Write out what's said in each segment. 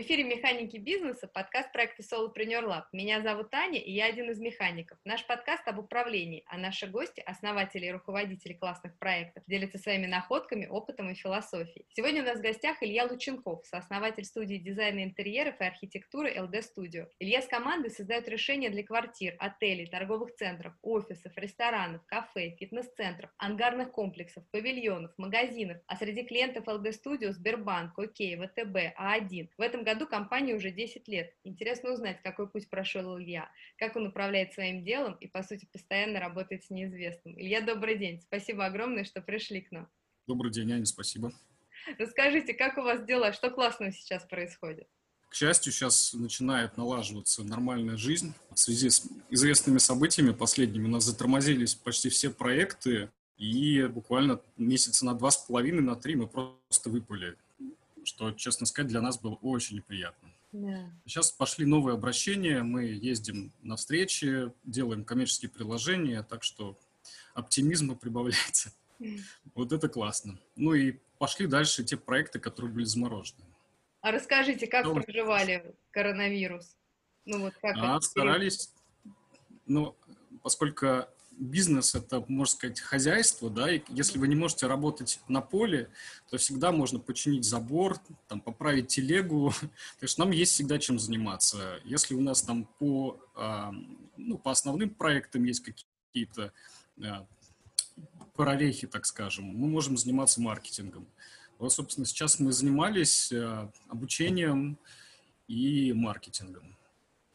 В эфире «Механики бизнеса» подкаст проекта Solopreneur Lab. Меня зовут Таня, и я один из механиков. Наш подкаст об управлении, а наши гости, основатели и руководители классных проектов, делятся своими находками, опытом и философией. Сегодня у нас в гостях Илья Лученков, сооснователь студии дизайна интерьеров и архитектуры LD Studio. Илья с командой создает решения для квартир, отелей, торговых центров, офисов, ресторанов, кафе, фитнес-центров, ангарных комплексов, павильонов, магазинов, а среди клиентов LD Studio Сбербанк, ОК, ВТБ, А1. В этом году компании уже 10 лет. Интересно узнать, какой путь прошел Илья, как он управляет своим делом и, по сути, постоянно работает с неизвестным. Илья, добрый день. Спасибо огромное, что пришли к нам. Добрый день, Аня, спасибо. Расскажите, как у вас дела, что классного сейчас происходит? К счастью, сейчас начинает налаживаться нормальная жизнь. В связи с известными событиями последними у нас затормозились почти все проекты, и буквально месяца на два с половиной, на три мы просто выпали что, честно сказать, для нас было очень неприятно. Yeah. Сейчас пошли новые обращения, мы ездим на встречи, делаем коммерческие приложения, так что оптимизма прибавляется. Вот это классно. Ну и пошли дальше те проекты, которые были заморожены. А расскажите, как Что проживали коронавирус? Ну вот как а, старались, ну, поскольку бизнес — это, можно сказать, хозяйство, да, и если вы не можете работать на поле, то всегда можно починить забор, там, поправить телегу, то есть нам есть всегда чем заниматься. Если у нас там по, а, ну, по основным проектам есть какие-то а, прорехи, так скажем, мы можем заниматься маркетингом. Вот, собственно, сейчас мы занимались а, обучением и маркетингом.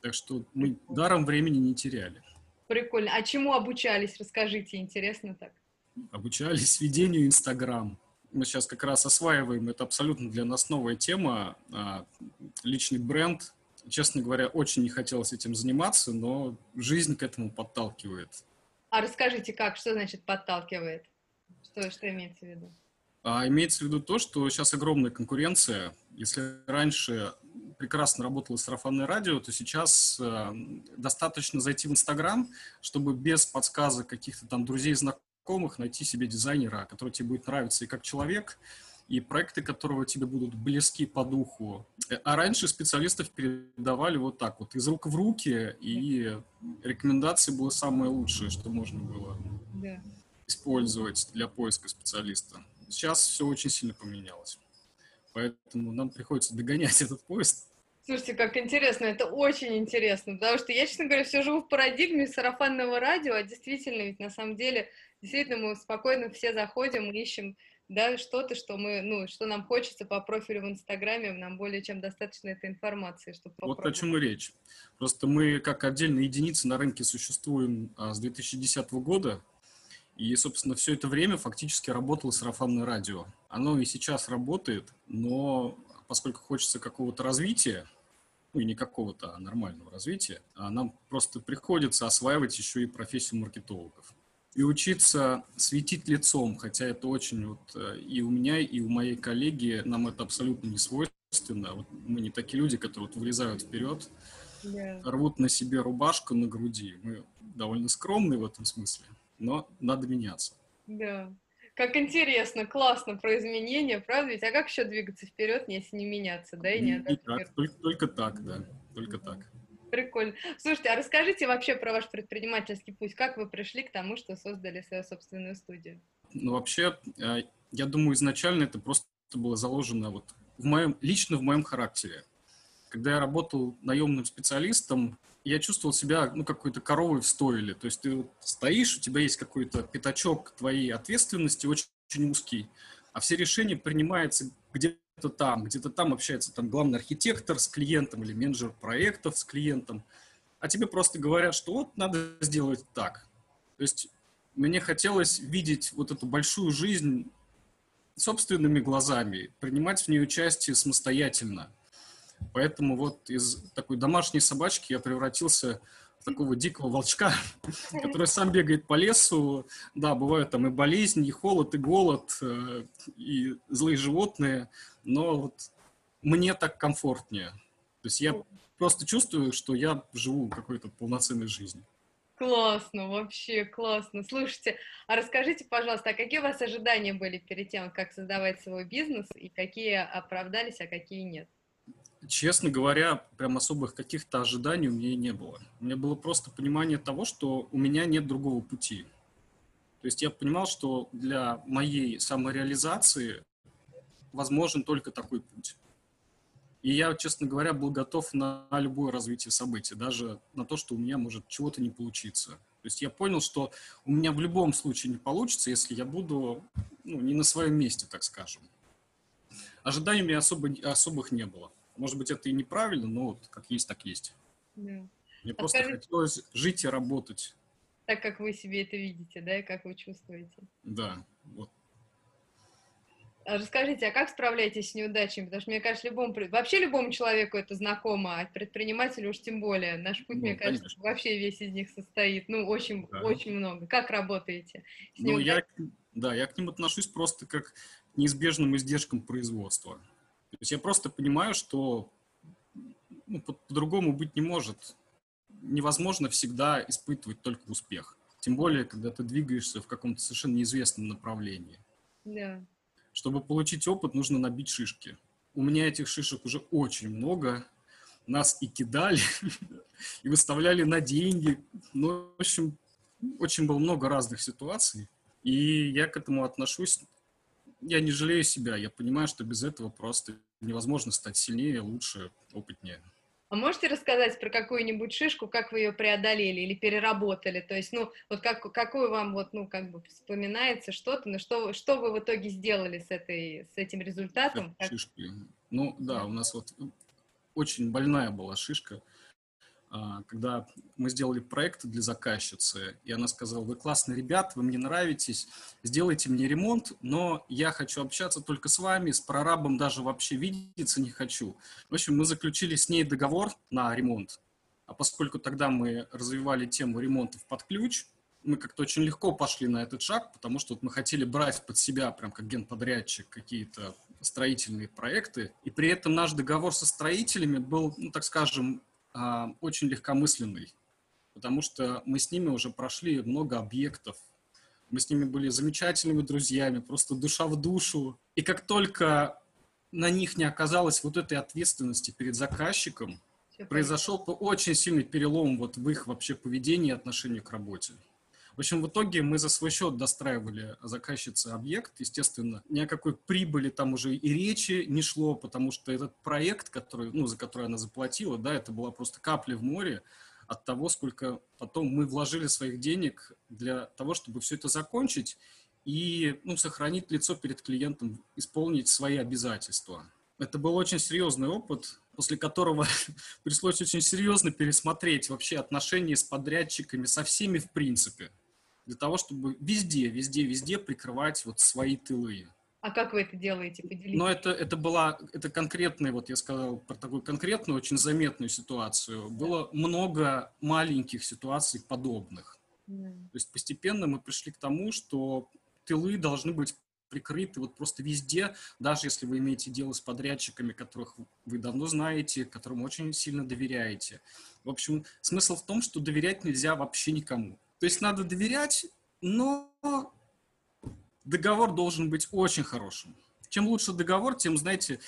Так что мы даром времени не теряли. Прикольно. А чему обучались? Расскажите, интересно так. Обучались ведению Инстаграм. Мы сейчас как раз осваиваем, это абсолютно для нас новая тема, а, личный бренд. Честно говоря, очень не хотелось этим заниматься, но жизнь к этому подталкивает. А расскажите, как, что значит подталкивает? Что, что имеется в виду? А имеется в виду то, что сейчас огромная конкуренция. Если раньше прекрасно работало сарафанное радио, то сейчас э, достаточно зайти в Инстаграм, чтобы без подсказок каких-то там друзей, знакомых найти себе дизайнера, который тебе будет нравиться и как человек, и проекты, которого тебе будут близки по духу. А раньше специалистов передавали вот так вот, из рук в руки, и рекомендации было самое лучшее, что можно было да. использовать для поиска специалиста. Сейчас все очень сильно поменялось. Поэтому нам приходится догонять этот поезд. Слушайте, как интересно, это очень интересно, потому что я, честно говоря, все живу в парадигме сарафанного радио, а действительно, ведь на самом деле, действительно, мы спокойно все заходим, ищем да, что-то, что мы, ну, что нам хочется по профилю в Инстаграме, нам более чем достаточно этой информации, чтобы Вот о чем и речь. Просто мы как отдельные единицы на рынке существуем а, с 2010 года, и, собственно, все это время фактически работало сарафанное радио. Оно и сейчас работает, но поскольку хочется какого-то развития, ну и не какого-то, а нормального развития, а нам просто приходится осваивать еще и профессию маркетологов. И учиться светить лицом, хотя это очень вот э, и у меня, и у моей коллеги, нам это абсолютно не свойственно. Вот мы не такие люди, которые вот вылезают вперед, yeah. рвут на себе рубашку на груди. Мы довольно скромные в этом смысле но надо меняться. Да. Как интересно, классно про изменения, правда? Ведь а как еще двигаться вперед, если не меняться, да, и не и так, только, только так, да, только так. Прикольно. Слушайте, а расскажите вообще про ваш предпринимательский путь. Как вы пришли к тому, что создали свою собственную студию? Ну, вообще, э, я думаю, изначально это просто было заложено вот в моем, лично в моем характере. Когда я работал наемным специалистом, я чувствовал себя, ну, какой-то коровой в стойле. То есть ты вот стоишь, у тебя есть какой-то пятачок твоей ответственности, очень, очень узкий, а все решения принимаются где-то там, где-то там общается там главный архитектор с клиентом или менеджер проектов с клиентом, а тебе просто говорят, что вот надо сделать так. То есть мне хотелось видеть вот эту большую жизнь собственными глазами, принимать в ней участие самостоятельно – Поэтому вот из такой домашней собачки я превратился в такого дикого волчка, который сам бегает по лесу. Да, бывают там и болезни, и холод, и голод, э, и злые животные, но вот мне так комфортнее. То есть я просто чувствую, что я живу какой-то полноценной жизнью. Классно, вообще классно. Слушайте, а расскажите, пожалуйста, а какие у вас ожидания были перед тем, как создавать свой бизнес, и какие оправдались, а какие нет? Честно говоря, прям особых каких-то ожиданий у меня не было. У меня было просто понимание того, что у меня нет другого пути. То есть я понимал, что для моей самореализации возможен только такой путь. И я, честно говоря, был готов на любое развитие событий, даже на то, что у меня может чего-то не получиться. То есть я понял, что у меня в любом случае не получится, если я буду ну, не на своем месте, так скажем. Ожиданий у меня особо, особых не было. Может быть, это и неправильно, но вот как есть, так есть. Да. Мне а просто скажите, хотелось жить и работать. Так, как вы себе это видите, да, и как вы чувствуете. Да, вот. А расскажите, а как справляетесь с неудачами? Потому что, мне кажется, любому, вообще любому человеку это знакомо, а предпринимателю уж тем более. Наш путь, ну, мне кажется, конечно. вообще весь из них состоит. Ну, очень, да. очень много. Как работаете? С ну, я, да, я к ним отношусь просто как к неизбежным издержкам производства. То есть я просто понимаю, что ну, по-другому быть не может. Невозможно всегда испытывать только успех. Тем более, когда ты двигаешься в каком-то совершенно неизвестном направлении. Да. Чтобы получить опыт, нужно набить шишки. У меня этих шишек уже очень много. Нас и кидали, и выставляли на деньги. Ну, в общем, очень было много разных ситуаций. И я к этому отношусь я не жалею себя, я понимаю, что без этого просто невозможно стать сильнее, лучше, опытнее. А можете рассказать про какую-нибудь шишку, как вы ее преодолели или переработали? То есть, ну, вот как, какую вам вот, ну, как бы вспоминается что-то, но что, что вы в итоге сделали с, этой, с этим результатом? Шишки. Ну, да, у нас вот очень больная была шишка – когда мы сделали проект для заказчицы, и она сказала, вы классные ребят, вы мне нравитесь, сделайте мне ремонт, но я хочу общаться только с вами, с прорабом даже вообще видеться не хочу. В общем, мы заключили с ней договор на ремонт, а поскольку тогда мы развивали тему ремонтов под ключ, мы как-то очень легко пошли на этот шаг, потому что вот мы хотели брать под себя, прям как генподрядчик, какие-то строительные проекты. И при этом наш договор со строителями был, ну, так скажем, а, очень легкомысленный, потому что мы с ними уже прошли много объектов, мы с ними были замечательными друзьями, просто душа в душу. И как только на них не оказалось вот этой ответственности перед заказчиком, произошел очень сильный перелом вот в их вообще поведении и отношении к работе. В общем, в итоге мы за свой счет достраивали заказчице объект. Естественно, ни о какой прибыли там уже и речи не шло, потому что этот проект, который, ну, за который она заплатила, да, это была просто капля в море от того, сколько потом мы вложили своих денег для того, чтобы все это закончить и ну, сохранить лицо перед клиентом, исполнить свои обязательства. Это был очень серьезный опыт, после которого пришлось очень серьезно пересмотреть вообще отношения с подрядчиками, со всеми в принципе для того, чтобы везде, везде, везде прикрывать вот свои тылы. А как вы это делаете? Поделитесь. Но это, это была, это конкретная, вот я сказал про такую конкретную, очень заметную ситуацию. Было много маленьких ситуаций подобных. Да. То есть постепенно мы пришли к тому, что тылы должны быть прикрыты вот просто везде, даже если вы имеете дело с подрядчиками, которых вы давно знаете, которым очень сильно доверяете. В общем, смысл в том, что доверять нельзя вообще никому. То есть надо доверять, но договор должен быть очень хорошим. Чем лучше договор, тем, знаете,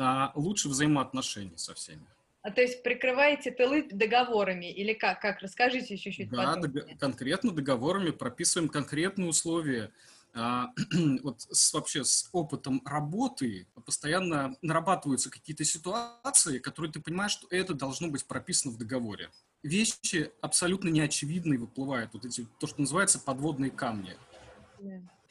а, лучше взаимоотношения со всеми. А то есть прикрываете тылы договорами или как? Как? Расскажите чуть-чуть. Да, дог- конкретно договорами прописываем конкретные условия. А, вот с, вообще с опытом работы постоянно нарабатываются какие-то ситуации, которые ты понимаешь, что это должно быть прописано в договоре вещи абсолютно неочевидные выплывают, вот эти, то, что называется подводные камни.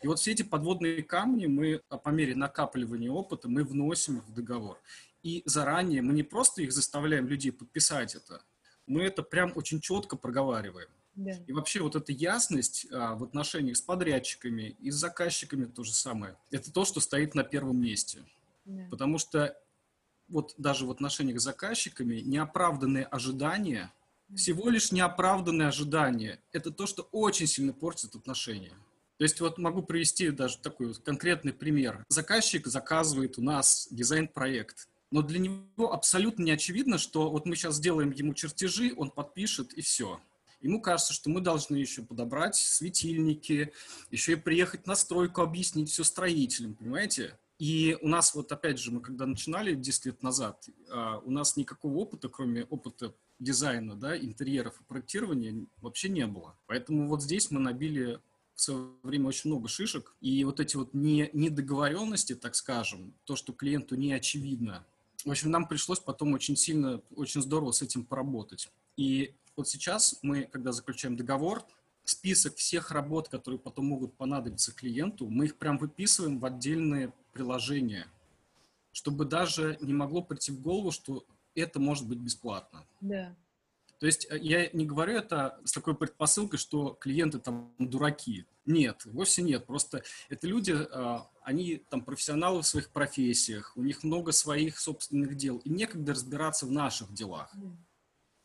И вот все эти подводные камни мы по мере накапливания опыта мы вносим в договор. И заранее мы не просто их заставляем людей подписать это, мы это прям очень четко проговариваем. Да. И вообще вот эта ясность а, в отношениях с подрядчиками и с заказчиками то же самое. Это то, что стоит на первом месте. Да. Потому что вот даже в отношениях с заказчиками неоправданные ожидания всего лишь неоправданные ожидания. Это то, что очень сильно портит отношения. То есть вот могу привести даже такой вот конкретный пример. Заказчик заказывает у нас дизайн-проект, но для него абсолютно не очевидно, что вот мы сейчас сделаем ему чертежи, он подпишет и все. Ему кажется, что мы должны еще подобрать светильники, еще и приехать на стройку, объяснить все строителям, понимаете? И у нас вот опять же, мы когда начинали 10 лет назад, а, у нас никакого опыта, кроме опыта дизайна, да, интерьеров и проектирования вообще не было. Поэтому вот здесь мы набили в свое время очень много шишек, и вот эти вот не, недоговоренности, так скажем, то, что клиенту не очевидно, в общем, нам пришлось потом очень сильно, очень здорово с этим поработать. И вот сейчас мы, когда заключаем договор, список всех работ, которые потом могут понадобиться клиенту, мы их прям выписываем в отдельные приложения, чтобы даже не могло прийти в голову, что это может быть бесплатно. Да. То есть э, я не говорю это с такой предпосылкой, что клиенты там дураки. Нет, вовсе нет. Просто это люди, а, они там профессионалы в своих профессиях, у них много своих собственных дел, и некогда разбираться в наших делах.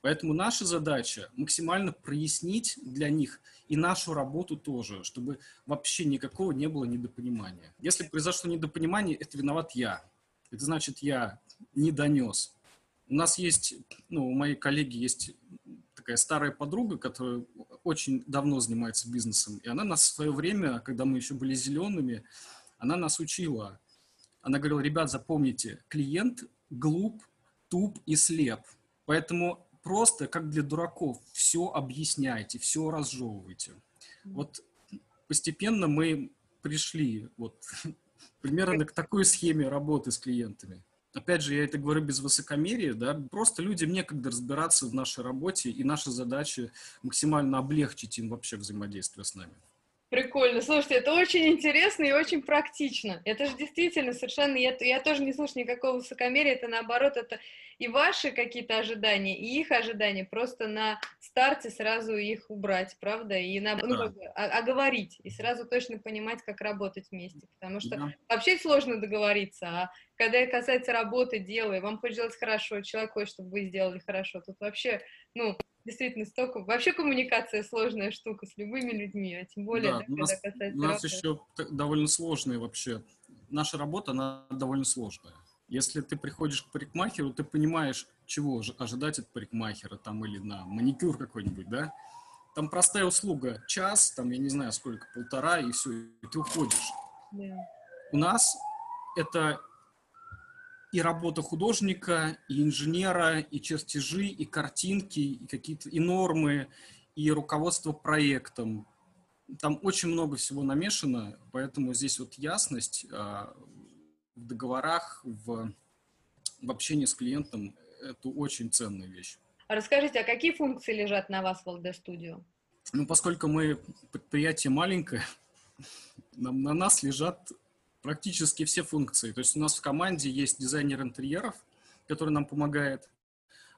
Поэтому наша задача максимально прояснить для них и нашу работу тоже, чтобы вообще никакого не было недопонимания. Если произошло недопонимание, это виноват я. Это значит, я не донес. У нас есть, ну, у моей коллеги есть такая старая подруга, которая очень давно занимается бизнесом, и она нас в свое время, когда мы еще были зелеными, она нас учила. Она говорила, ребят, запомните, клиент глуп, туп и слеп. Поэтому просто, как для дураков, все объясняйте, все разжевывайте. Вот постепенно мы пришли вот примерно к такой схеме работы с клиентами. Опять же, я это говорю без высокомерия, да, просто людям некогда разбираться в нашей работе, и наша задача максимально облегчить им вообще взаимодействие с нами. Прикольно. Слушайте, это очень интересно и очень практично. Это же действительно совершенно... Я, я тоже не слышу никакого высокомерия, это наоборот, это и ваши какие-то ожидания, и их ожидания, просто на старте сразу их убрать, правда, и на, ну, как бы, оговорить, и сразу точно понимать, как работать вместе, потому что да. вообще сложно договориться, а когда касается работы, дела, и вам хочется делать хорошо, человек хочет, чтобы вы сделали хорошо, тут вообще, ну, действительно столько... Вообще коммуникация сложная штука с любыми людьми, а тем более, да, да, когда нас, касается У нас работы. еще довольно сложная вообще. Наша работа, она довольно сложная. Если ты приходишь к парикмахеру, ты понимаешь, чего ожидать от парикмахера там или на маникюр какой-нибудь, да? Там простая услуга, час, там, я не знаю, сколько, полтора, и все, и ты уходишь. Yeah. У нас это и работа художника, и инженера, и чертежи, и картинки, и какие-то и нормы, и руководство проектом. Там очень много всего намешано, поэтому здесь вот ясность а, в договорах, в, в общении с клиентом – это очень ценная вещь. Расскажите, а какие функции лежат на вас в LD Studio? Ну, поскольку мы предприятие маленькое, на, на нас лежат практически все функции. То есть у нас в команде есть дизайнер интерьеров, который нам помогает,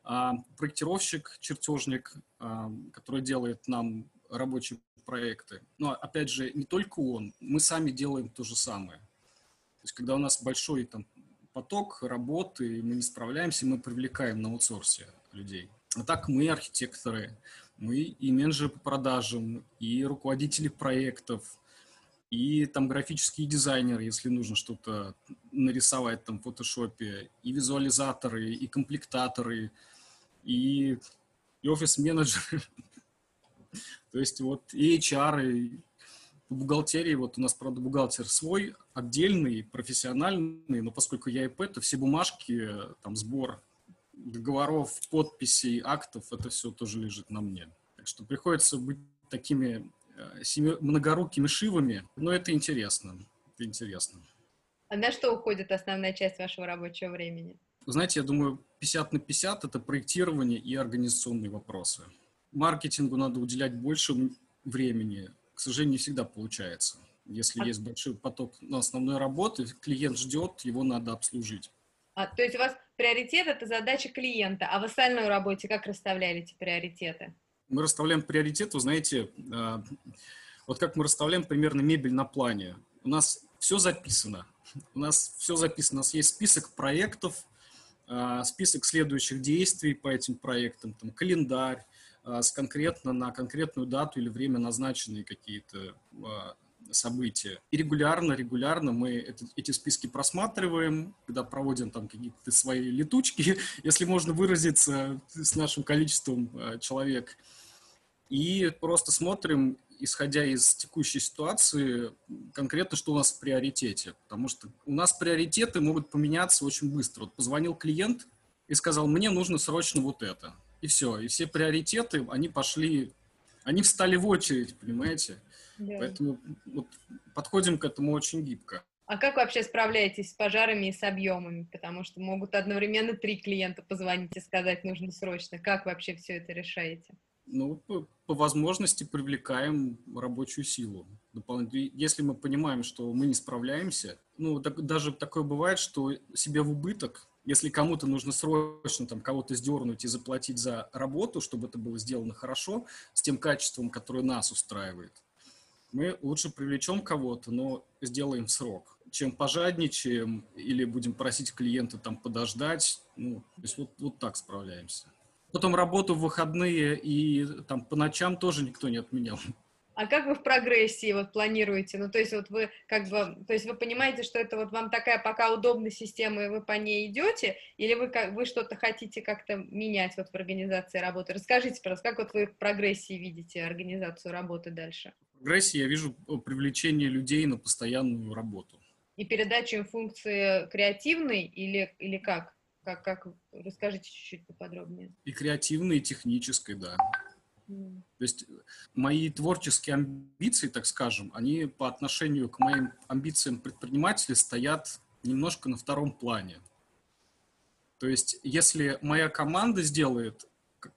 а, проектировщик, чертежник, а, который делает нам рабочие проекты. Но опять же, не только он, мы сами делаем то же самое. То есть когда у нас большой там, поток работы, мы не справляемся, мы привлекаем на аутсорсе людей. А так мы архитекторы, мы и менеджеры по продажам, и руководители проектов, и там графические дизайнеры, если нужно что-то нарисовать там в фотошопе, и визуализаторы, и комплектаторы, и, и офис-менеджеры. То есть вот и HR, и в бухгалтерии, вот у нас, правда, бухгалтер свой, отдельный, профессиональный, но поскольку я ИП, то все бумажки, там, сбор договоров, подписей, актов, это все тоже лежит на мне. Так что приходится быть такими семи, многорукими шивами, но это интересно, это интересно. А на что уходит основная часть вашего рабочего времени? знаете, я думаю, 50 на 50 – это проектирование и организационные вопросы. Маркетингу надо уделять больше времени. К сожалению, не всегда получается. Если а... есть большой поток на основной работы, клиент ждет, его надо обслужить. А, то есть у вас приоритет – это задача клиента, а в остальной работе как расставляете приоритеты? Мы расставляем приоритет, вы знаете, а, вот как мы расставляем примерно мебель на плане. У нас все записано. У нас все записано. У нас есть список проектов, а, список следующих действий по этим проектам, там, календарь, а, с конкретно на конкретную дату или время назначенные какие-то события. И регулярно, регулярно мы это, эти списки просматриваем, когда проводим там какие-то свои летучки, если можно выразиться, с нашим количеством человек – и просто смотрим, исходя из текущей ситуации, конкретно, что у нас в приоритете. Потому что у нас приоритеты могут поменяться очень быстро. Вот позвонил клиент и сказал, мне нужно срочно вот это. И все. И все приоритеты, они пошли, они встали в очередь, понимаете? Да. Поэтому вот, подходим к этому очень гибко. А как вообще справляетесь с пожарами и с объемами? Потому что могут одновременно три клиента позвонить и сказать, нужно срочно. Как вообще все это решаете? Ну, по, по возможности привлекаем рабочую силу. Если мы понимаем, что мы не справляемся, ну, так, даже такое бывает, что себе в убыток, если кому-то нужно срочно там кого-то сдернуть и заплатить за работу, чтобы это было сделано хорошо, с тем качеством, которое нас устраивает, мы лучше привлечем кого-то, но сделаем срок, чем пожадничаем или будем просить клиента там подождать. Ну, то есть вот, вот так справляемся. Потом работу в выходные и там по ночам тоже никто не отменял. А как вы в прогрессии вот планируете? Ну, то есть вот вы как бы, то есть вы понимаете, что это вот вам такая пока удобная система, и вы по ней идете, или вы, как, вы что-то хотите как-то менять вот в организации работы? Расскажите, пожалуйста, как вот вы в прогрессии видите организацию работы дальше? В прогрессии я вижу привлечение людей на постоянную работу. И передачу им функции креативной или, или как? Как, как? Расскажите чуть-чуть поподробнее. И креативной, и технической, да. Mm. То есть мои творческие амбиции, так скажем, они по отношению к моим амбициям предпринимателя стоят немножко на втором плане. То есть если моя команда сделает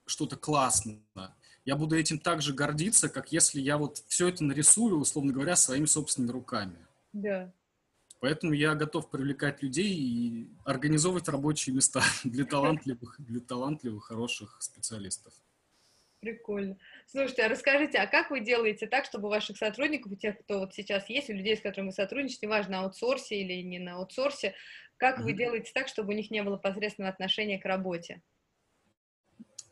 что-то классное, я буду этим так же гордиться, как если я вот все это нарисую, условно говоря, своими собственными руками. Да. Поэтому я готов привлекать людей и организовывать рабочие места для талантливых, для талантливых, хороших специалистов. Прикольно. Слушайте, а расскажите, а как вы делаете так, чтобы ваших сотрудников, у тех, кто вот сейчас есть, у людей, с которыми вы сотрудничаете, неважно, на аутсорсе или не на аутсорсе, как mm-hmm. вы делаете так, чтобы у них не было посредственного отношения к работе?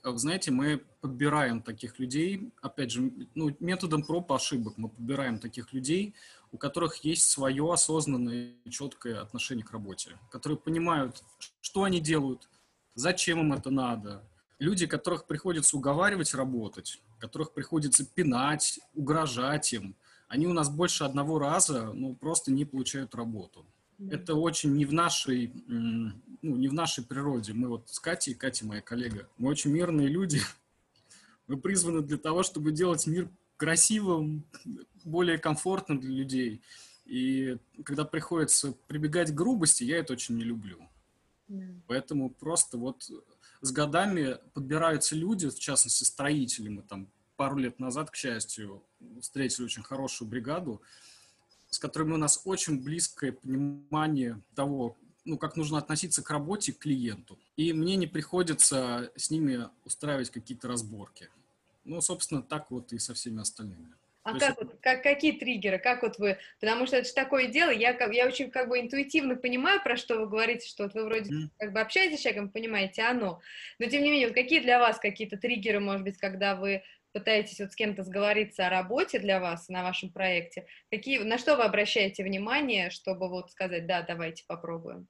Вы знаете, мы подбираем таких людей, опять же, ну, методом проб ошибок мы подбираем таких людей, у которых есть свое осознанное и четкое отношение к работе, которые понимают, что они делают, зачем им это надо. Люди, которых приходится уговаривать работать, которых приходится пинать, угрожать им, они у нас больше одного раза ну, просто не получают работу. Это очень не в нашей, ну, не в нашей природе. Мы вот с Катей, Катя моя коллега, мы очень мирные люди. Мы призваны для того, чтобы делать мир красивым, более комфортным для людей. И когда приходится прибегать к грубости, я это очень не люблю. Поэтому просто вот с годами подбираются люди, в частности строители. Мы там пару лет назад, к счастью, встретили очень хорошую бригаду, с которыми у нас очень близкое понимание того, ну, как нужно относиться к работе, к клиенту. И мне не приходится с ними устраивать какие-то разборки. Ну, собственно, так вот и со всеми остальными. А как, вот, как, какие триггеры, как вот вы, потому что это же такое дело, я, я очень как бы интуитивно понимаю, про что вы говорите, что вот вы вроде mm. как бы общаетесь с человеком, понимаете оно, но тем не менее, вот какие для вас какие-то триггеры, может быть, когда вы пытаетесь вот с кем-то сговориться о работе для вас на вашем проекте, какие, на что вы обращаете внимание, чтобы вот сказать, да, давайте попробуем?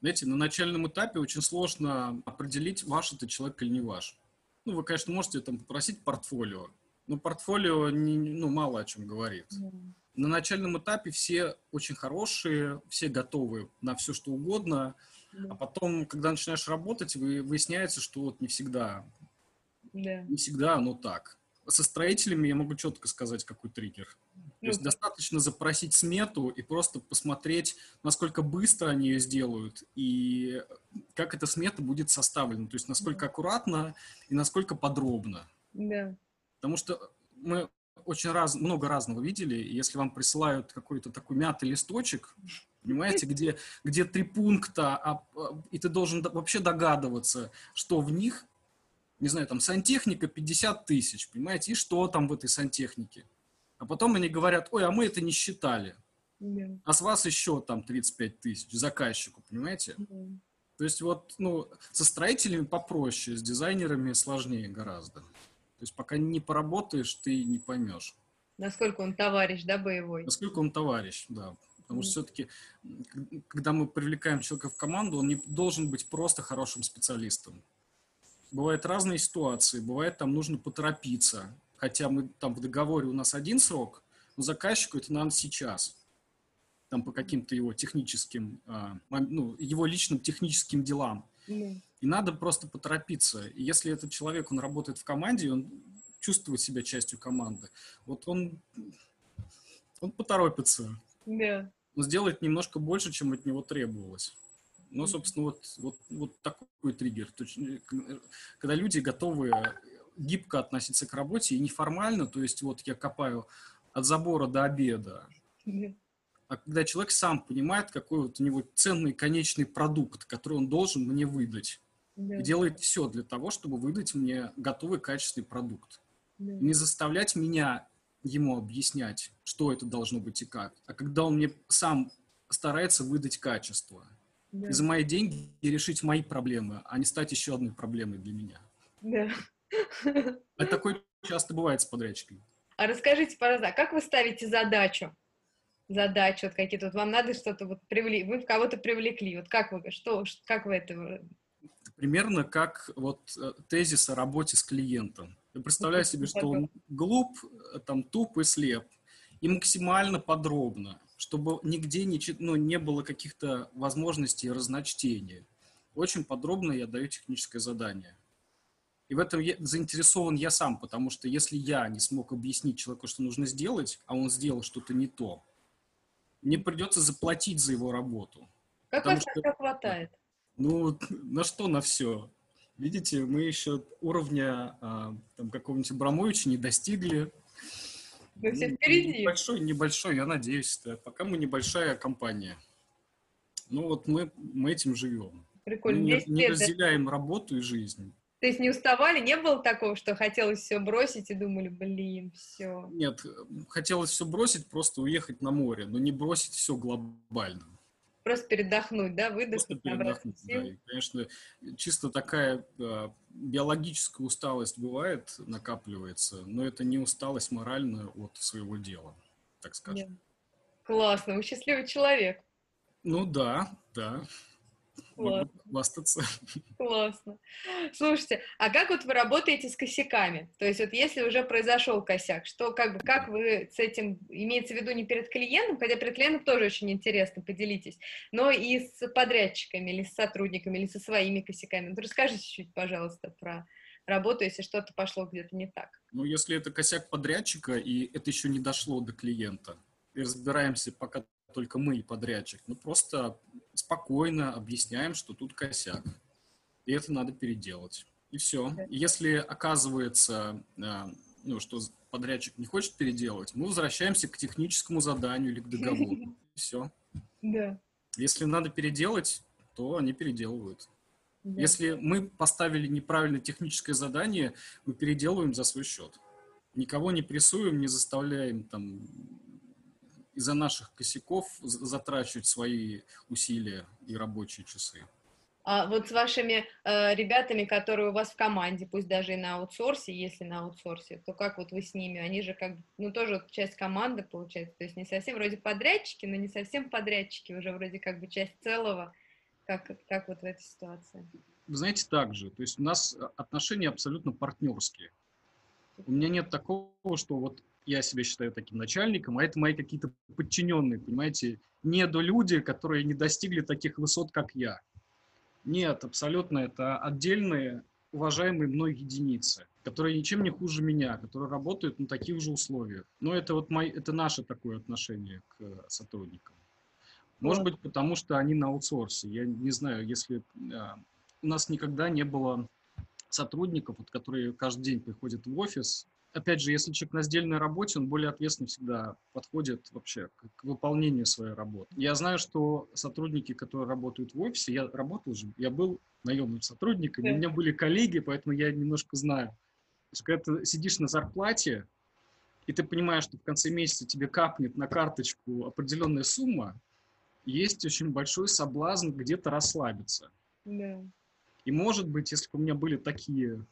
Знаете, на начальном этапе очень сложно определить, ваш это человек или не ваш. Ну, вы, конечно, можете там попросить портфолио, но портфолио не, ну, мало о чем говорит. Mm. На начальном этапе все очень хорошие, все готовы на все, что угодно, mm. а потом, когда начинаешь работать, вы, выясняется, что вот не всегда да. Не всегда оно так. Со строителями я могу четко сказать, какой триггер. То есть ну, достаточно запросить смету и просто посмотреть, насколько быстро они ее сделают и как эта смета будет составлена. То есть насколько аккуратно и насколько подробно. Да. Потому что мы очень раз, много разного видели. И если вам присылают какой-то такой мятый листочек, понимаете, где, где три пункта, а, а, и ты должен вообще догадываться, что в них не знаю, там сантехника 50 тысяч, понимаете, и что там в этой сантехнике? А потом они говорят, ой, а мы это не считали. Yeah. А с вас еще там 35 тысяч заказчику, понимаете? Yeah. То есть вот, ну, со строителями попроще, с дизайнерами сложнее гораздо. То есть пока не поработаешь, ты не поймешь. Насколько он товарищ, да, боевой? Насколько он товарищ, да. Потому что все-таки, когда мы привлекаем человека в команду, он не должен быть просто хорошим специалистом бывают разные ситуации, бывает там нужно поторопиться, хотя мы там в договоре у нас один срок, но заказчику это надо сейчас. Там по каким-то его техническим, а, ну, его личным техническим делам. Mm. И надо просто поторопиться. И если этот человек, он работает в команде, он чувствует себя частью команды, вот он, он поторопится. Yeah. Он сделает немножко больше, чем от него требовалось. Ну, собственно, вот, вот, вот такой триггер. Когда люди готовы гибко относиться к работе и неформально, то есть вот я копаю от забора до обеда, а когда человек сам понимает, какой вот у него ценный конечный продукт, который он должен мне выдать, да. и делает все для того, чтобы выдать мне готовый качественный продукт. Да. Не заставлять меня ему объяснять, что это должно быть и как, а когда он мне сам старается выдать качество – да. и за мои деньги решить мои проблемы, а не стать еще одной проблемой для меня. Да. А такое часто бывает с подрядчиками. А расскажите, пожалуйста, а как вы ставите задачу? Задачу вот какие-то, вот вам надо что-то вот привлекли, вы кого-то привлекли, вот как вы, что, как вы это... Примерно как вот э, тезис о работе с клиентом. Я представляю себе, что он глуп, э, там, туп и слеп, и максимально подробно чтобы нигде не, ну, не было каких-то возможностей разночтения. Очень подробно я даю техническое задание. И в этом я, заинтересован я сам, потому что если я не смог объяснить человеку, что нужно сделать, а он сделал что-то не то, мне придется заплатить за его работу. Как вас что, хватает? Ну, на что на все? Видите, мы еще уровня а, там, какого-нибудь Абрамовича не достигли. Мы все впереди. Небольшой, небольшой, я надеюсь. Да. Пока мы небольшая компания. Ну вот мы, мы этим живем. Прикольно. Мы не, не разделяем работу и жизнь. То есть не уставали? Не было такого, что хотелось все бросить и думали, блин, все? Нет, хотелось все бросить, просто уехать на море, но не бросить все глобально. Просто передохнуть, да, выдохнуть, Просто передохнуть, да. И, конечно, чисто такая да, биологическая усталость бывает, накапливается, но это не усталость моральная от своего дела, так скажем. Классно, вы счастливый человек. Ну да, да. Классно. хвастаться. Классно. Слушайте, а как вот вы работаете с косяками? То есть вот если уже произошел косяк, что как бы, как вы с этим, имеется в виду не перед клиентом, хотя перед клиентом тоже очень интересно, поделитесь, но и с подрядчиками или с сотрудниками, или со своими косяками. Ну, расскажите чуть, пожалуйста, про работу, если что-то пошло где-то не так. Ну, если это косяк подрядчика, и это еще не дошло до клиента, и разбираемся пока только мы и подрядчик. Мы просто спокойно объясняем, что тут косяк. И это надо переделать. И все. если оказывается, э, ну, что подрядчик не хочет переделать, мы возвращаемся к техническому заданию или к договору. И все. Да. Если надо переделать, то они переделывают. Да. Если мы поставили неправильное техническое задание, мы переделываем за свой счет. Никого не прессуем, не заставляем там из-за наших косяков затрачивать свои усилия и рабочие часы. А вот с вашими э, ребятами, которые у вас в команде, пусть даже и на аутсорсе, если на аутсорсе, то как вот вы с ними? Они же как, ну тоже часть команды получается, то есть не совсем вроде подрядчики, но не совсем подрядчики, уже вроде как бы часть целого. Как, как вот в этой ситуации? Вы знаете, так же. То есть у нас отношения абсолютно партнерские. У меня нет такого, что вот я себя считаю таким начальником, а это мои какие-то подчиненные, понимаете, недолюди, которые не достигли таких высот, как я. Нет, абсолютно, это отдельные уважаемые мной единицы, которые ничем не хуже меня, которые работают на таких же условиях. Но это вот мои, это наше такое отношение к сотрудникам. Может быть, потому что они на аутсорсе. Я не знаю, если а, у нас никогда не было сотрудников, вот, которые каждый день приходят в офис, опять же, если человек на сдельной работе, он более ответственно всегда подходит вообще к, к выполнению своей работы. Я знаю, что сотрудники, которые работают в офисе, я работал уже, я был наемным сотрудником, да. у меня были коллеги, поэтому я немножко знаю. То есть, когда ты сидишь на зарплате, и ты понимаешь, что в конце месяца тебе капнет на карточку определенная сумма, есть очень большой соблазн где-то расслабиться. Да. И может быть, если бы у меня были такие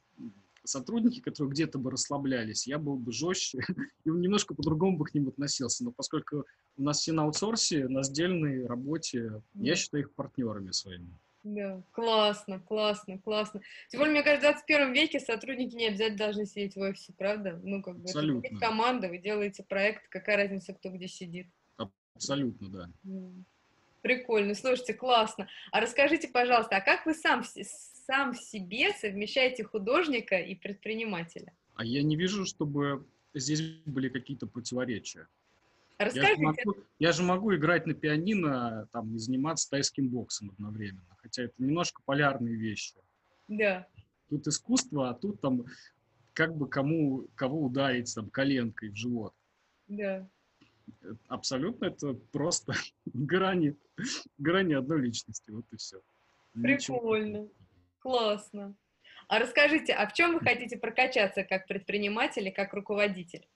сотрудники, которые где-то бы расслаблялись, я был бы жестче и немножко по-другому бы к ним относился. Но поскольку у нас все на аутсорсе, на сдельной работе, я считаю их партнерами своими. Да, классно, классно, классно. Тем более, мне кажется, в 21 веке сотрудники не обязательно должны сидеть в офисе, правда? Ну, как бы Абсолютно. это команда, вы делаете проект, какая разница, кто где сидит. Абсолютно, да. Прикольно, слушайте, классно. А расскажите, пожалуйста, а как вы сам, сам в себе совмещаете художника и предпринимателя? А я не вижу, чтобы здесь были какие-то противоречия. Расскажите. Я же, могу, я же могу играть на пианино там, и заниматься тайским боксом одновременно, хотя это немножко полярные вещи. Да. Тут искусство, а тут там как бы кому, кого ударить там коленкой в живот. Да. Абсолютно это просто грани, грани одной личности, вот и все. Прикольно, Ничего. Классно. А расскажите, а в чем вы хотите прокачаться как предприниматель и как руководитель?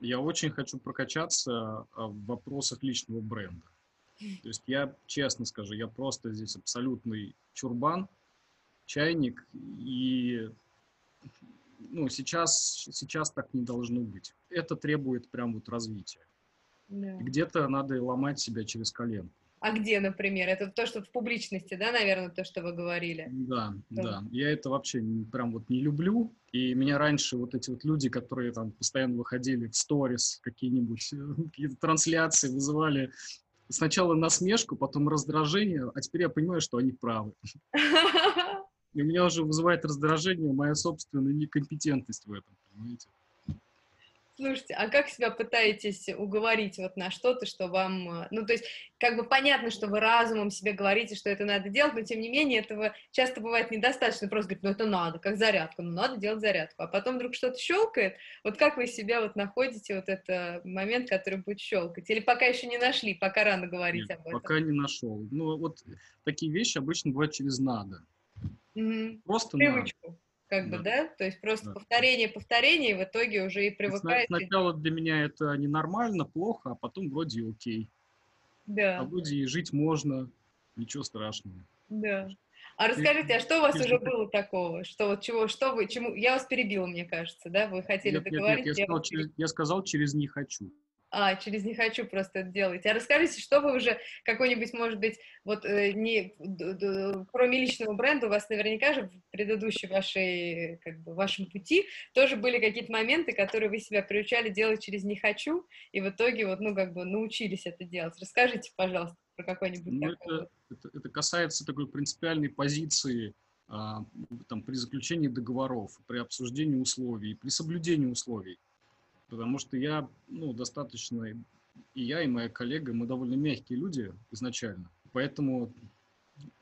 я очень хочу прокачаться а, в вопросах личного бренда. То есть я, честно скажу, я просто здесь абсолютный чурбан, чайник, и ну, сейчас, сейчас так не должно быть. Это требует прям вот развития. Да. Где-то надо ломать себя через коленку. А где, например? Это то, что в публичности, да, наверное, то, что вы говорили? Да, то. да. Я это вообще прям вот не люблю. И меня раньше вот эти вот люди, которые там постоянно выходили в сторис, какие-нибудь какие-то трансляции, вызывали сначала насмешку, потом раздражение, а теперь я понимаю, что они правы. И у меня уже вызывает раздражение моя собственная некомпетентность в этом, понимаете? Слушайте, а как себя пытаетесь уговорить вот на что-то, что вам... Э, ну, то есть, как бы понятно, что вы разумом себе говорите, что это надо делать, но тем не менее этого часто бывает недостаточно. Просто говорить, ну это надо, как зарядку, ну надо делать зарядку. А потом вдруг что-то щелкает. Вот как вы себя вот находите вот этот момент, который будет щелкать? Или пока еще не нашли, пока рано говорить Нет, об этом? пока не нашел. Ну, вот такие вещи обычно бывают через надо. Угу. Просто Привычку. надо как да. бы, да? То есть просто да. повторение, повторение, и в итоге уже и привыкаете. Сначала для меня это ненормально, плохо, а потом вроде окей. Да. А вроде и жить можно, ничего страшного. Да. А расскажите, а что у вас уже было такого? Что вот чего, что вы, чему? Я вас перебила, мне кажется, да? Вы хотели нет, договорить? Нет, нет, я, сказал, через, я сказал, через «не хочу». А, через «не хочу» просто это делаете. А расскажите, что вы уже, какой-нибудь, может быть, вот э, не, кроме личного бренда, у вас наверняка же в предыдущей вашей, как бы, вашем пути тоже были какие-то моменты, которые вы себя приучали делать через «не хочу», и в итоге вот, ну, как бы научились это делать. Расскажите, пожалуйста, про какой-нибудь ну, такой. Это, это, это касается такой принципиальной позиции а, там, при заключении договоров, при обсуждении условий, при соблюдении условий потому что я, ну, достаточно, и я, и моя коллега, мы довольно мягкие люди изначально, поэтому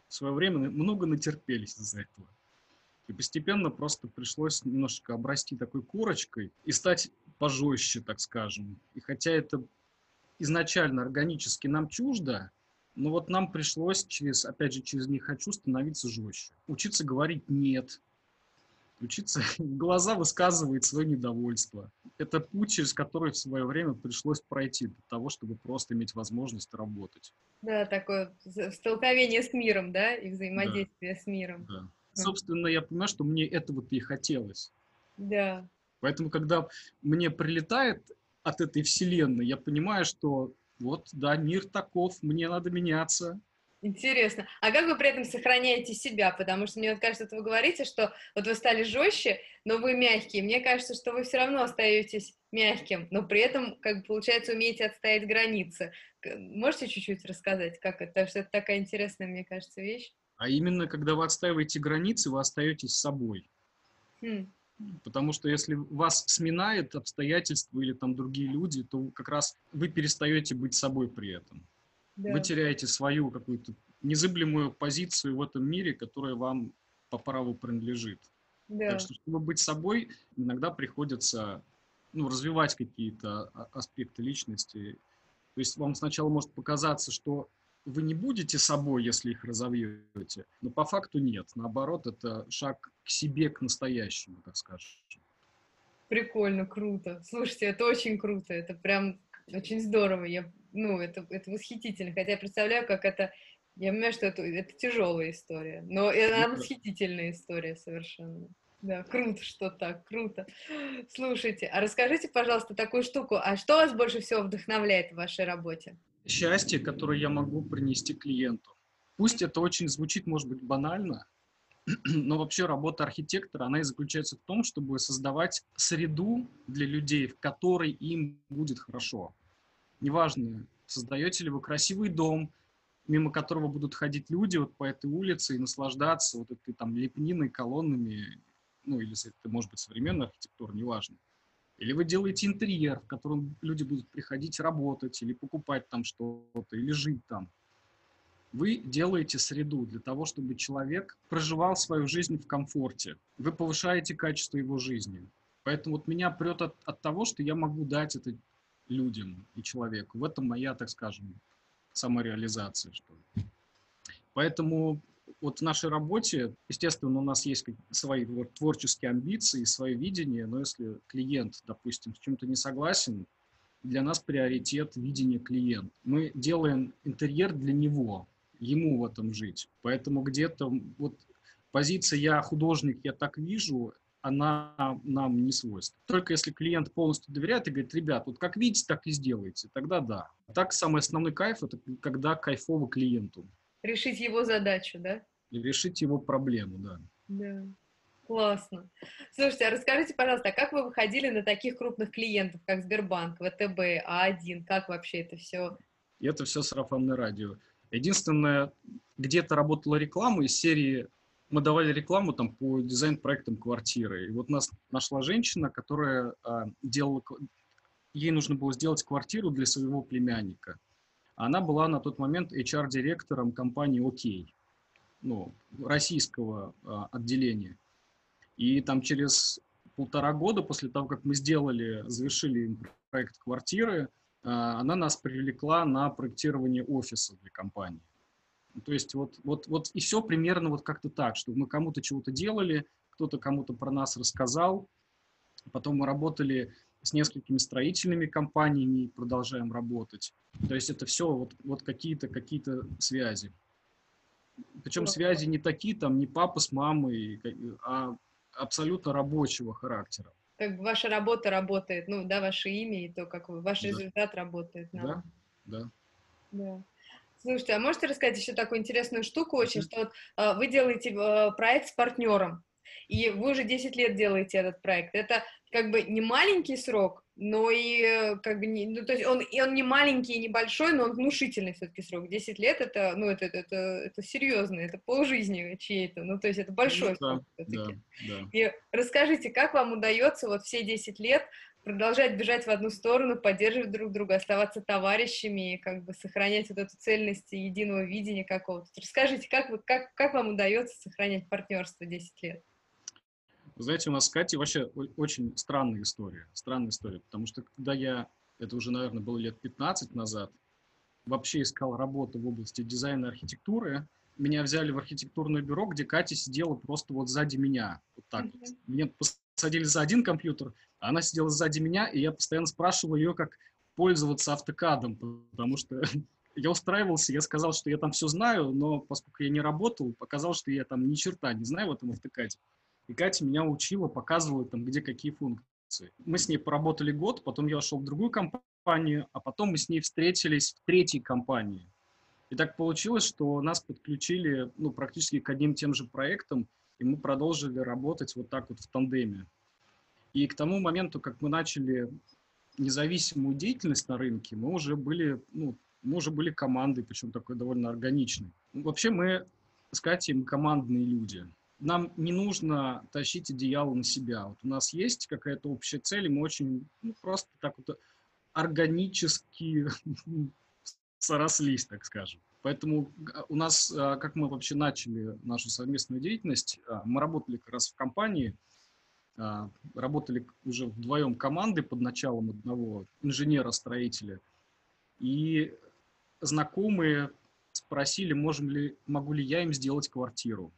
в свое время много натерпелись из-за этого. И постепенно просто пришлось немножко обрасти такой корочкой и стать пожестче, так скажем. И хотя это изначально органически нам чуждо, но вот нам пришлось через, опять же, через «не хочу» становиться жестче. Учиться говорить «нет», учиться глаза высказывать свое недовольство. Это путь, через который в свое время пришлось пройти для того, чтобы просто иметь возможность работать. Да, такое столкновение с миром, да, и взаимодействие да. с миром. Да. Собственно, я понимаю, что мне этого-то и хотелось. Да. Поэтому, когда мне прилетает от этой вселенной, я понимаю, что вот, да, мир таков, мне надо меняться, Интересно. А как вы при этом сохраняете себя? Потому что мне вот кажется, что вы говорите, что вот вы стали жестче, но вы мягкие. Мне кажется, что вы все равно остаетесь мягким, но при этом, как бы, получается, умеете отстоять границы. Можете чуть-чуть рассказать, как это? Потому что это такая интересная, мне кажется, вещь. А именно, когда вы отстаиваете границы, вы остаетесь собой. Хм. Потому что если вас сминает обстоятельства или там другие люди, то как раз вы перестаете быть собой при этом. Да. Вы теряете свою какую-то незыблемую позицию в этом мире, которая вам по праву принадлежит. Да. Так что, чтобы быть собой, иногда приходится ну, развивать какие-то аспекты личности. То есть вам сначала может показаться, что вы не будете собой, если их разовьете, но по факту нет. Наоборот, это шаг к себе, к настоящему, так скажем. Прикольно, круто. Слушайте, это очень круто, это прям очень здорово. Я ну, это, это восхитительно. Хотя я представляю, как это... Я понимаю, что это, это тяжелая история, но она восхитительная история совершенно. Да, круто, что так, круто. Слушайте, а расскажите, пожалуйста, такую штуку. А что вас больше всего вдохновляет в вашей работе? Счастье, которое я могу принести клиенту. Пусть это очень звучит, может быть, банально, но вообще работа архитектора, она и заключается в том, чтобы создавать среду для людей, в которой им будет хорошо. Неважно, создаете ли вы красивый дом, мимо которого будут ходить люди вот по этой улице и наслаждаться вот этой там лепниной, колоннами, ну или это может быть современная архитектура, неважно. Или вы делаете интерьер, в котором люди будут приходить работать или покупать там что-то, или жить там. Вы делаете среду для того, чтобы человек проживал свою жизнь в комфорте. Вы повышаете качество его жизни. Поэтому вот меня прет от, от того, что я могу дать это людям и человеку. В этом моя, так скажем, самореализация, что ли. Поэтому вот в нашей работе, естественно, у нас есть свои вот, творческие амбиции, свое видение, но если клиент, допустим, с чем-то не согласен, для нас приоритет видение клиента. Мы делаем интерьер для него, ему в этом жить. Поэтому где-то вот позиция «я художник, я так вижу», она нам не свойственна. Только если клиент полностью доверяет и говорит, ребят, вот как видите, так и сделайте, тогда да. Так самый основной кайф – это когда кайфово клиенту. Решить его задачу, да? решить его проблему, да. Да. Классно. Слушайте, а расскажите, пожалуйста, а как вы выходили на таких крупных клиентов, как Сбербанк, ВТБ, А1? Как вообще это все? Это все сарафанное радио. Единственное, где-то работала реклама из серии мы давали рекламу там по дизайн-проектам квартиры. И вот нас нашла женщина, которая а, делала, ей нужно было сделать квартиру для своего племянника. Она была на тот момент HR-директором компании «Окей», ну, российского а, отделения. И там через полтора года после того, как мы сделали, завершили проект квартиры, а, она нас привлекла на проектирование офиса для компании. То есть вот, вот, вот и все примерно вот как-то так, что мы кому-то чего-то делали, кто-то кому-то про нас рассказал, потом мы работали с несколькими строительными компаниями и продолжаем работать. То есть это все вот, вот какие-то какие связи. Причем связи не такие, там, не папа с мамой, а абсолютно рабочего характера. Как ваша работа работает, ну, да, ваше имя и то, как вы, ваш да. результат работает. Да, да. Да. Слушайте, а можете рассказать еще такую интересную штуку очень, что вот, э, вы делаете э, проект с партнером, и вы уже 10 лет делаете этот проект. Это как бы не маленький срок, но и э, как бы не, ну, то есть он, и он не маленький и небольшой, но он внушительный все-таки срок. 10 лет это, ну, это, это, это, это серьезно, это полжизни чьей-то, ну, то есть это большой ну, срок да, все-таки. Да, да. И расскажите, как вам удается вот все 10 лет продолжать бежать в одну сторону, поддерживать друг друга, оставаться товарищами и как бы сохранять вот эту цельность и единого видения какого-то. Расскажите, как, вы, как, как вам удается сохранять партнерство 10 лет? Вы знаете, у нас с Катей вообще очень странная история. Странная история, потому что когда я, это уже, наверное, было лет 15 назад, вообще искал работу в области дизайна и архитектуры, меня взяли в архитектурное бюро, где Катя сидела просто вот сзади меня. Вот так mm-hmm. вот. Меня посадили за один компьютер, а она сидела сзади меня, и я постоянно спрашивал ее, как пользоваться автокадом, потому что я устраивался, я сказал, что я там все знаю, но поскольку я не работал, показал, что я там ни черта не знаю в этом автокаде. И Катя меня учила, показывала там, где какие функции. Мы с ней поработали год, потом я ушел в другую компанию, а потом мы с ней встретились в третьей компании. И так получилось, что нас подключили ну, практически к одним тем же проектам, и мы продолжили работать вот так вот в тандеме. И к тому моменту, как мы начали независимую деятельность на рынке, мы уже были, ну, мы уже были командой, причем такой довольно органичной. Вообще мы с Катей мы командные люди. Нам не нужно тащить одеяло на себя. Вот у нас есть какая-то общая цель, и мы очень ну, просто так вот органически сорослись, так скажем. Поэтому а, у нас, а, как мы вообще начали нашу совместную деятельность, а, мы работали как раз в компании, работали уже вдвоем команды под началом одного инженера-строителя. И знакомые спросили, можем ли, могу ли я им сделать квартиру.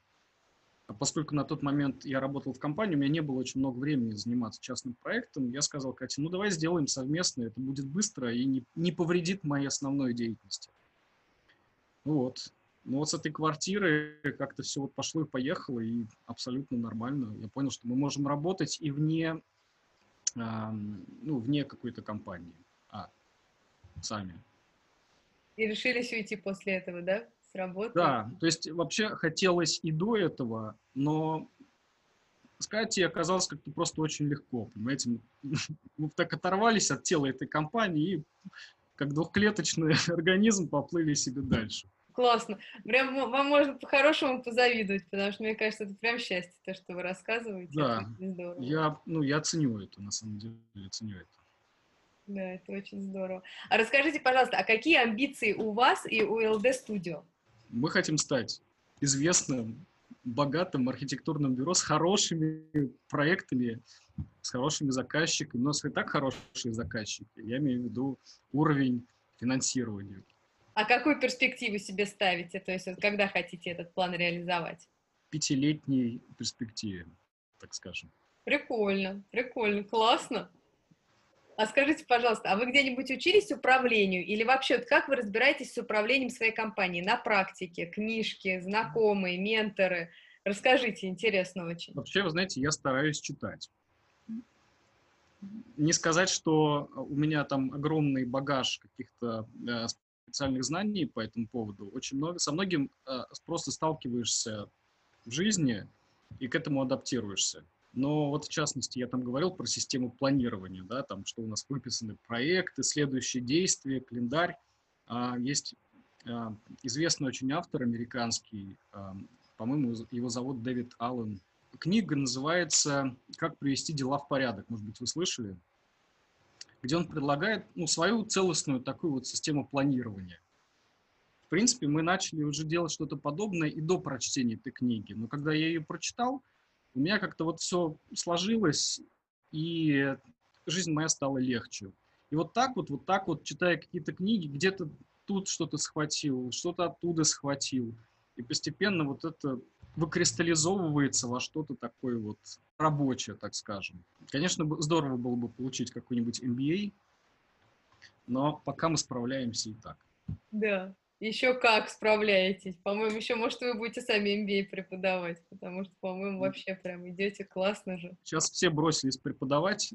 А поскольку на тот момент я работал в компании, у меня не было очень много времени заниматься частным проектом, я сказал Кате, ну давай сделаем совместно, это будет быстро и не, не повредит моей основной деятельности. Вот. Ну вот с этой квартиры как-то все вот пошло и поехало, и абсолютно нормально. Я понял, что мы можем работать и вне, э, ну, вне какой-то компании, а сами. И решились уйти после этого, да? сработает. Да, то есть вообще хотелось и до этого, но с Катей оказалось как-то просто очень легко, понимаете? Мы так оторвались от тела этой компании и как двухклеточный организм поплыли себе дальше. Классно. Прям вам можно по-хорошему позавидовать, потому что мне кажется, это прям счастье, то, что вы рассказываете. Да, я, ну, я ценю это, на самом деле, ценю это. Да, это очень здорово. А расскажите, пожалуйста, а какие амбиции у вас и у LD Studio? Мы хотим стать известным, богатым архитектурным бюро с хорошими проектами, с хорошими заказчиками. У нас и так хорошие заказчики. Я имею в виду уровень финансирования. А какую перспективу себе ставите? То есть вот когда хотите этот план реализовать? Пятилетней перспективе, так скажем. Прикольно, прикольно, классно. А скажите, пожалуйста, а вы где-нибудь учились управлению или вообще вот как вы разбираетесь с управлением своей компании на практике, книжки, знакомые, менторы? Расскажите, интересно очень. Вообще, вы знаете, я стараюсь читать. Не сказать, что у меня там огромный багаж каких-то э, специальных знаний по этому поводу. Очень много, со многим э, просто сталкиваешься в жизни и к этому адаптируешься. Но вот в частности я там говорил про систему планирования, да, там что у нас выписаны проекты, следующие действия, календарь. А, есть а, известный очень автор американский, а, по-моему, его зовут Дэвид Аллен. Книга называется «Как привести дела в порядок». Может быть, вы слышали? Где он предлагает ну, свою целостную такую вот систему планирования. В принципе, мы начали уже делать что-то подобное и до прочтения этой книги. Но когда я ее прочитал, у меня как-то вот все сложилось, и жизнь моя стала легче. И вот так вот, вот так вот, читая какие-то книги, где-то тут что-то схватил, что-то оттуда схватил. И постепенно вот это выкристаллизовывается во что-то такое вот рабочее, так скажем. Конечно, здорово было бы получить какой-нибудь MBA, но пока мы справляемся и так. Да. Еще как справляетесь. По-моему, еще, может, вы будете сами MBA преподавать, потому что, по-моему, вообще прям идете классно же. Сейчас все бросились преподавать.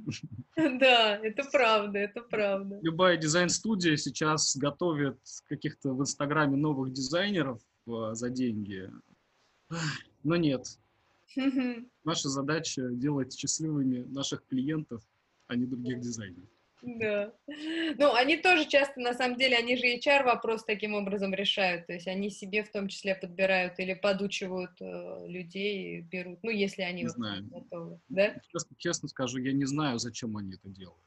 Да, это правда, это правда. Любая дизайн-студия сейчас готовит каких-то в Инстаграме новых дизайнеров э, за деньги. Но нет. Наша задача делать счастливыми наших клиентов, а не других дизайнеров. Да. Ну, они тоже часто, на самом деле, они же HR вопрос таким образом решают. То есть они себе в том числе подбирают или подучивают э, людей, берут, ну, если они не знаю. готовы. Да? Честно, честно скажу, я не знаю, зачем они это делают.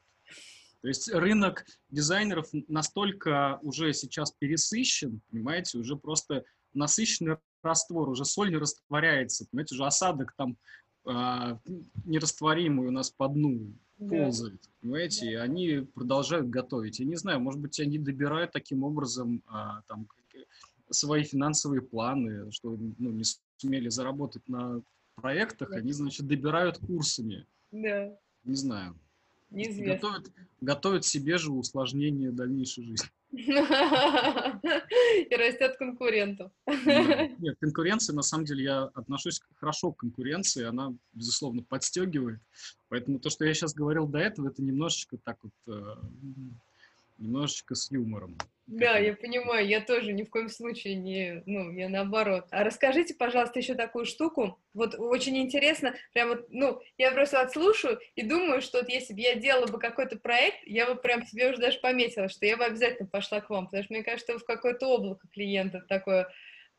То есть рынок дизайнеров настолько уже сейчас пересыщен, понимаете, уже просто насыщенный раствор, уже соль не растворяется, понимаете, уже осадок там э, нерастворимый у нас по дну ползает, да. понимаете, да. и они продолжают готовить. Я не знаю, может быть, они добирают таким образом а, там, свои финансовые планы, что ну, не сумели заработать на проектах, да. они, значит, добирают курсами. Да. Не знаю. Неизвестно. Готовят, готовят себе же усложнение дальнейшей жизни. И растет конкурентов. Нет, конкуренция, на самом деле, я отношусь хорошо к конкуренции, она, безусловно, подстегивает. Поэтому то, что я сейчас говорил до этого, это немножечко так вот, э, немножечко с юмором. Да, я понимаю, я тоже ни в коем случае не, ну, я наоборот. А расскажите, пожалуйста, еще такую штуку. Вот очень интересно, прям вот, ну, я просто отслушаю и думаю, что вот если бы я делала бы какой-то проект, я бы прям себе уже даже пометила, что я бы обязательно пошла к вам, потому что мне кажется, что в какое-то облако клиентов такое,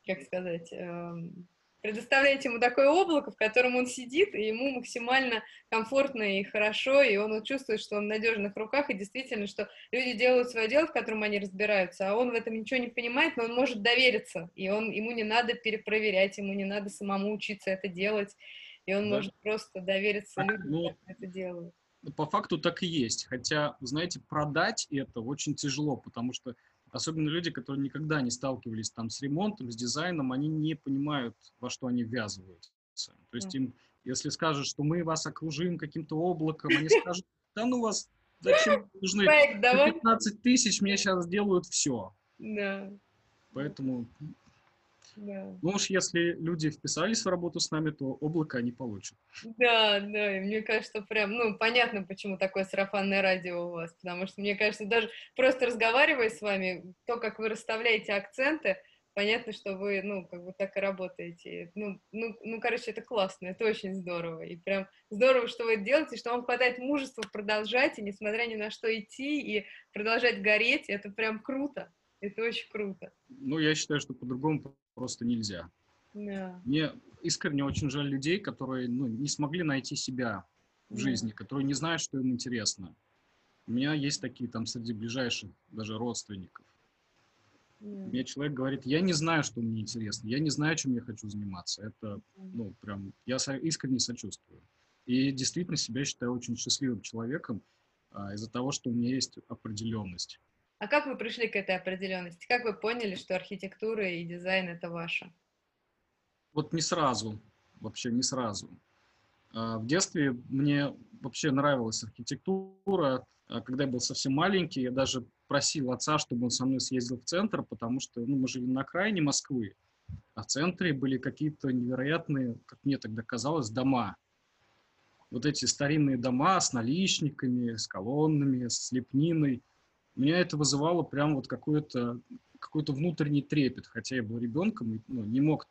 как сказать, эм, предоставляете ему такое облако, в котором он сидит, и ему максимально комфортно и хорошо, и он чувствует, что он в надежных руках, и действительно, что люди делают свое дело, в котором они разбираются, а он в этом ничего не понимает, но он может довериться, и он, ему не надо перепроверять, ему не надо самому учиться это делать, и он да. может просто довериться людям, ну, которые это делают. По факту так и есть, хотя, знаете, продать это очень тяжело, потому что Особенно люди, которые никогда не сталкивались там с ремонтом, с дизайном, они не понимают, во что они ввязываются. То есть им, если скажут, что мы вас окружим каким-то облаком, они скажут, да ну вас, зачем нужны 15 тысяч, мне сейчас сделают все. Да. Поэтому да. Ну уж если люди вписались в работу с нами, то облако они получат. Да, да, и мне кажется, прям, ну, понятно, почему такое сарафанное радио у вас, потому что, мне кажется, даже просто разговаривая с вами, то, как вы расставляете акценты, понятно, что вы, ну, как бы так и работаете. Ну, ну, ну, короче, это классно, это очень здорово. И прям здорово, что вы это делаете, что вам хватает мужества продолжать, и несмотря ни на что идти, и продолжать гореть, это прям круто. Это очень круто. Ну, я считаю, что по-другому просто нельзя. Да. Мне искренне очень жаль людей, которые ну, не смогли найти себя в Да. жизни, которые не знают, что им интересно. У меня есть такие там среди ближайших даже родственников. Да. Мне человек говорит, я не знаю, что мне интересно, я не знаю, чем я хочу заниматься. Это, ну, прям, я искренне сочувствую. И действительно себя считаю очень счастливым человеком а, из-за того, что у меня есть определенность. А как вы пришли к этой определенности? Как вы поняли, что архитектура и дизайн это ваше? Вот не сразу, вообще не сразу. А, В детстве мне вообще нравилась архитектура. А Когда я был совсем маленький, я даже просил отца, чтобы он со мной съездил в центр, потому что ну, мы жили на окраине Москвы, а в центре были какие-то невероятные, как мне тогда казалось, дома. Вот эти старинные дома с наличниками, с колоннами, с лепниной. Меня это вызывало прям вот какой-то какой-то внутренний трепет, хотя я был ребенком и ну, не мог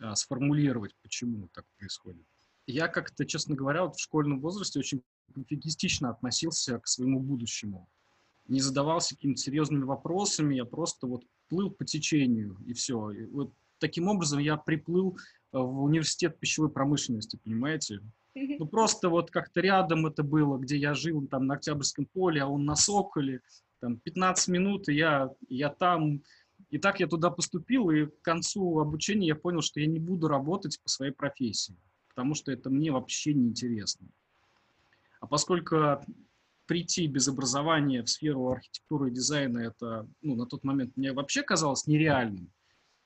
а, сформулировать, почему так происходит. Я как-то, честно говоря, вот в школьном возрасте очень пофигистично относился к своему будущему. Не задавался какими-то серьезными вопросами, я просто вот плыл по течению, и все. И вот таким образом я приплыл э, в университет пищевой промышленности, понимаете? Ну, просто вот как-то рядом это было, где я жил, там, на Октябрьском поле, а он на Соколе, там, 15 минут, и я, я там. И так я туда поступил, и к концу обучения я понял, что я не буду работать по своей профессии, потому что это мне вообще не интересно. А поскольку прийти без образования в сферу архитектуры и дизайна, это ну, на тот момент мне вообще казалось нереальным,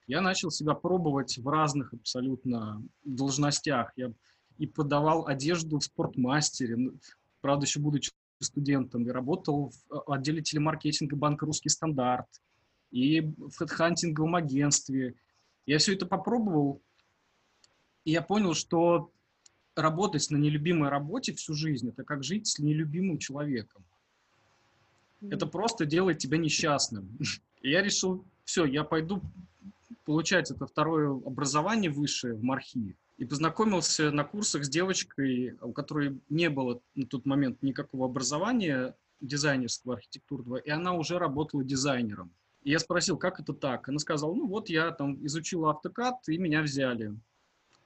я начал себя пробовать в разных абсолютно должностях. Я и подавал одежду в спортмастере, правда, еще будучи студентом, и работал в э, отделе телемаркетинга банка «Русский стандарт», и в хедхантинговом агентстве. Я все это попробовал, и я понял, что работать на нелюбимой работе всю жизнь – это как жить с нелюбимым человеком. Это просто делает тебя несчастным. И я решил, все, я пойду получать это второе образование высшее в Мархи. И познакомился на курсах с девочкой, у которой не было на тот момент никакого образования дизайнерского, архитектурного, и она уже работала дизайнером. И я спросил, как это так? Она сказала, ну вот я там изучила автокад, и меня взяли.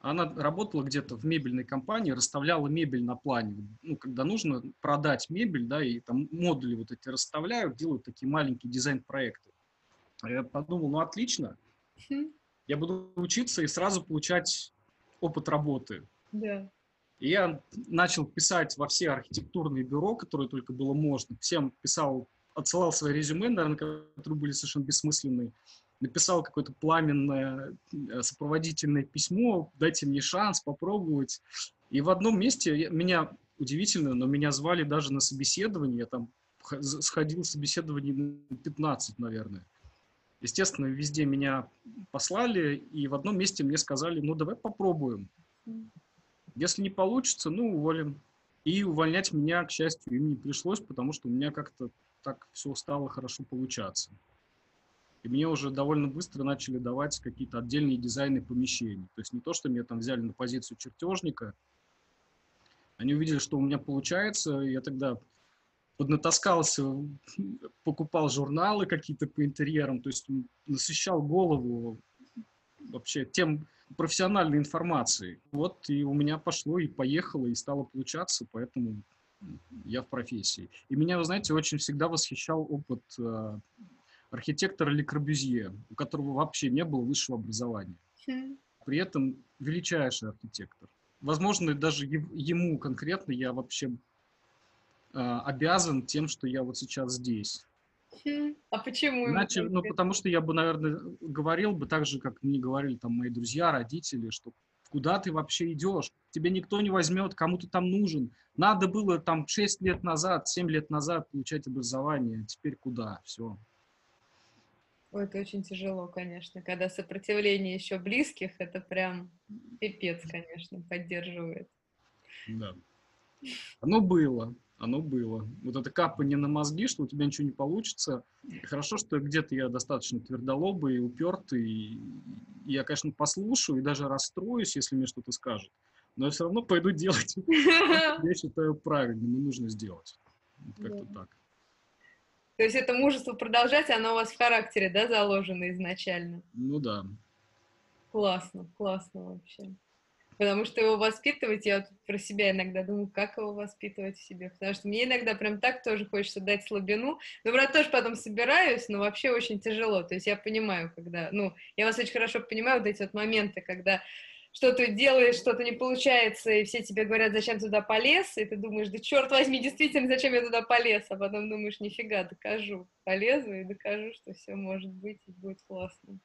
Она работала где-то в мебельной компании, расставляла мебель на плане. Ну, когда нужно продать мебель, да, и там модули вот эти расставляют, делают такие маленькие дизайн-проекты. Я подумал, ну отлично, я буду учиться и сразу получать опыт работы. Да. И я начал писать во все архитектурные бюро, которые только было можно. Всем писал, отсылал свои резюме, наверное, которые были совершенно бессмысленные. Написал какое-то пламенное э, сопроводительное письмо, дайте мне шанс попробовать. И в одном месте меня, удивительно, но меня звали даже на собеседование, я там сходил собеседование на 15, наверное. Естественно, везде меня послали, и в одном месте мне сказали, ну давай попробуем. Если не получится, ну, уволим. И увольнять меня, к счастью, им не пришлось, потому что у меня как-то так все стало хорошо получаться. И мне уже довольно быстро начали давать какие-то отдельные дизайны помещений. То есть не то, что меня там взяли на позицию чертежника, они увидели, что у меня получается, и я тогда поднатаскался, покупал журналы какие-то по интерьерам, то есть насыщал голову вообще тем профессиональной информацией. Вот и у меня пошло и поехало, и стало получаться, поэтому я в профессии. И меня, вы знаете, очень всегда восхищал опыт э, архитектора Ле Корбюзье, у которого вообще не было высшего образования. Хм, При этом величайший архитектор. Возможно, даже ему конкретно я вообще обязан тем, что я вот сейчас здесь. хм. А почему? ему Иначе, ну, потому что я бы, наверное, говорил бы так же, как мне говорили там мои друзья, родители, что куда ты вообще идешь? Тебе никто не возьмет, кому ты там нужен. Надо было там 6 лет назад, 7 лет назад получать образование, теперь куда? Все. Ой, это очень тяжело, конечно. Когда сопротивление еще близких, это прям пипец, конечно, поддерживает. Да. Оно было, оно было. Вот это капание на мозги, что у тебя ничего не получится. Хорошо, что где-то я достаточно твердолобый упертый. И я, конечно, послушаю и даже расстроюсь, если мне что-то скажут. Но я все равно пойду делать. Я считаю правильным и нужно сделать. Как-то так. То есть это мужество продолжать, оно у вас в характере, да, заложено изначально? Ну да. Классно, классно вообще. Потому что его воспитывать, я вот про себя иногда думаю, как его воспитывать в себе. Потому что мне иногда прям так тоже хочется дать слабину. Но, правда, тоже потом собираюсь, но вообще очень тяжело. То есть я понимаю, когда... Ну, я вас очень хорошо понимаю, вот эти вот моменты, когда что-то делаешь, что-то не получается, и все тебе говорят, зачем туда полез, и ты думаешь, да черт возьми, действительно, зачем я туда полез, а потом думаешь, нифига, докажу, полезу и докажу, что все может быть и будет классно.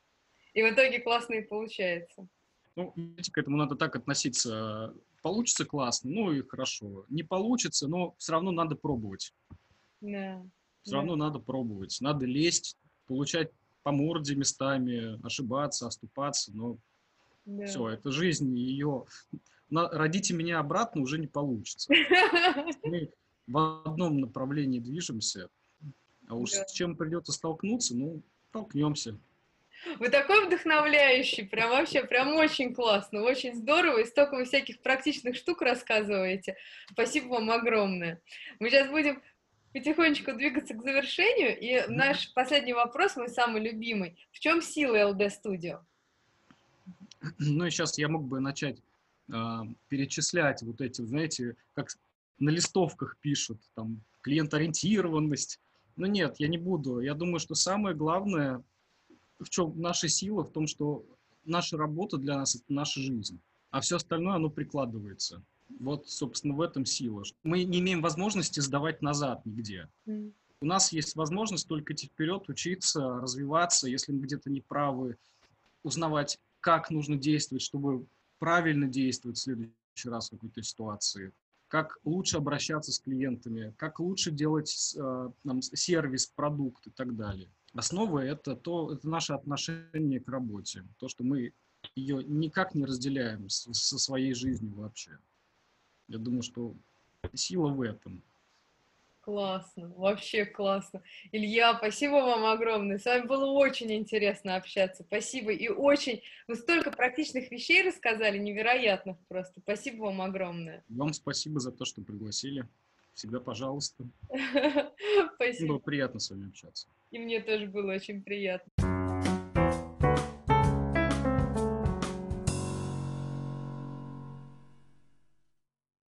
И в итоге классно и получается. Ну, к этому надо так относиться. Получится классно, ну и хорошо. Не получится, но все равно надо пробовать. Да. Все да. равно надо пробовать. Надо лезть, получать по морде местами, ошибаться, оступаться, но да. Все, это жизнь, ее... Родите меня обратно уже не получится. Мы в одном направлении движемся, а уж да. с чем придется столкнуться, ну, столкнемся. Вы такой вдохновляющий, прям вообще, прям очень классно, очень здорово, и столько вы всяких практичных штук рассказываете. Спасибо вам огромное. Мы сейчас будем потихонечку двигаться к завершению, и наш последний вопрос, мой самый любимый. В чем сила LD Studio? Ну и сейчас я мог бы начать э, перечислять вот эти, знаете, как на листовках пишут, там, клиент-ориентированность. Но нет, я не буду. Я думаю, что самое главное, в чем наша сила, в том, что наша работа для нас – это наша жизнь, а все остальное, оно прикладывается. Вот, собственно, в этом сила. Мы не имеем возможности сдавать назад нигде. Mm. У нас есть возможность только идти вперед, учиться, развиваться, если мы где-то не правы, узнавать как нужно действовать, чтобы правильно действовать в следующий раз в какой-то ситуации, как лучше обращаться с клиентами, как лучше делать э, нам, сервис, продукт и так далее. Основа это то, это наше отношение к работе, то, что мы ее никак не разделяем с, со своей жизнью вообще. Я думаю, что сила в этом. Классно, вообще классно. Илья, спасибо вам огромное. С вами было очень интересно общаться. Спасибо. И очень, вы столько практичных вещей рассказали, невероятных просто. Спасибо вам огромное. Вам спасибо за то, что пригласили. Всегда пожалуйста. Спасибо. Было приятно с вами общаться. И мне тоже было очень приятно.